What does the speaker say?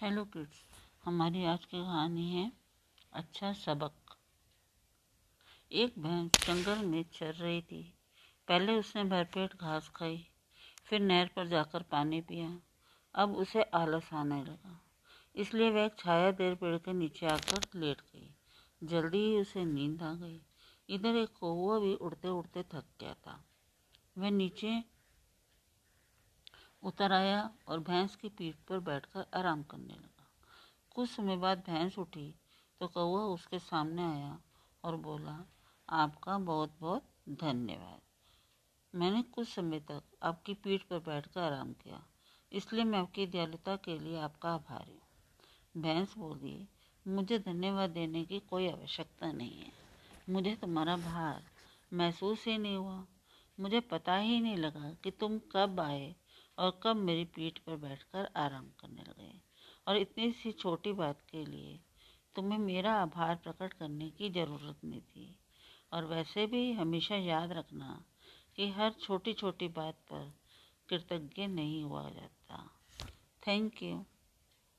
Hello kids हमारी आज की कहानी है अच्छा सबक। एक भैंस जंगल में चर रही थी। पहले उसने भरपेट घास खाई, फिर नहर पर जाकर पानी पिया। अब उसे आलस आने लगा, इसलिए वह छाया देर पेड़ के नीचे आकर लेट गई। जल्दी ही उसे नींद आ गई। इधर एक कौआ भी उड़ते उड़ते थक गया था। वह नीचे उतर आया और भैंस की पीठ पर बैठकर आराम करने लगा। कुछ समय बाद भैंस उठी तो कौआ उसके सामने आया और बोला, आपका बहुत बहुत धन्यवाद। मैंने कुछ समय तक आपकी पीठ पर बैठकर आराम किया, इसलिए मैं आपकी दयालुता के लिए आपका आभारी हूँ। भैंस बोली, मुझे धन्यवाद देने की कोई आवश्यकता नहीं है। मुझे तुम्हारा भार महसूस ही नहीं हुआ। मुझे पता ही नहीं लगा कि तुम कब आए और कब मेरी पीठ पर बैठकर आराम करने लगे। और इतनी सी छोटी बात के लिए तुम्हें मेरा आभार प्रकट करने की ज़रूरत नहीं थी। और वैसे भी हमेशा याद रखना कि हर छोटी छोटी बात पर कृतज्ञ नहीं हुआ जाता। Thank you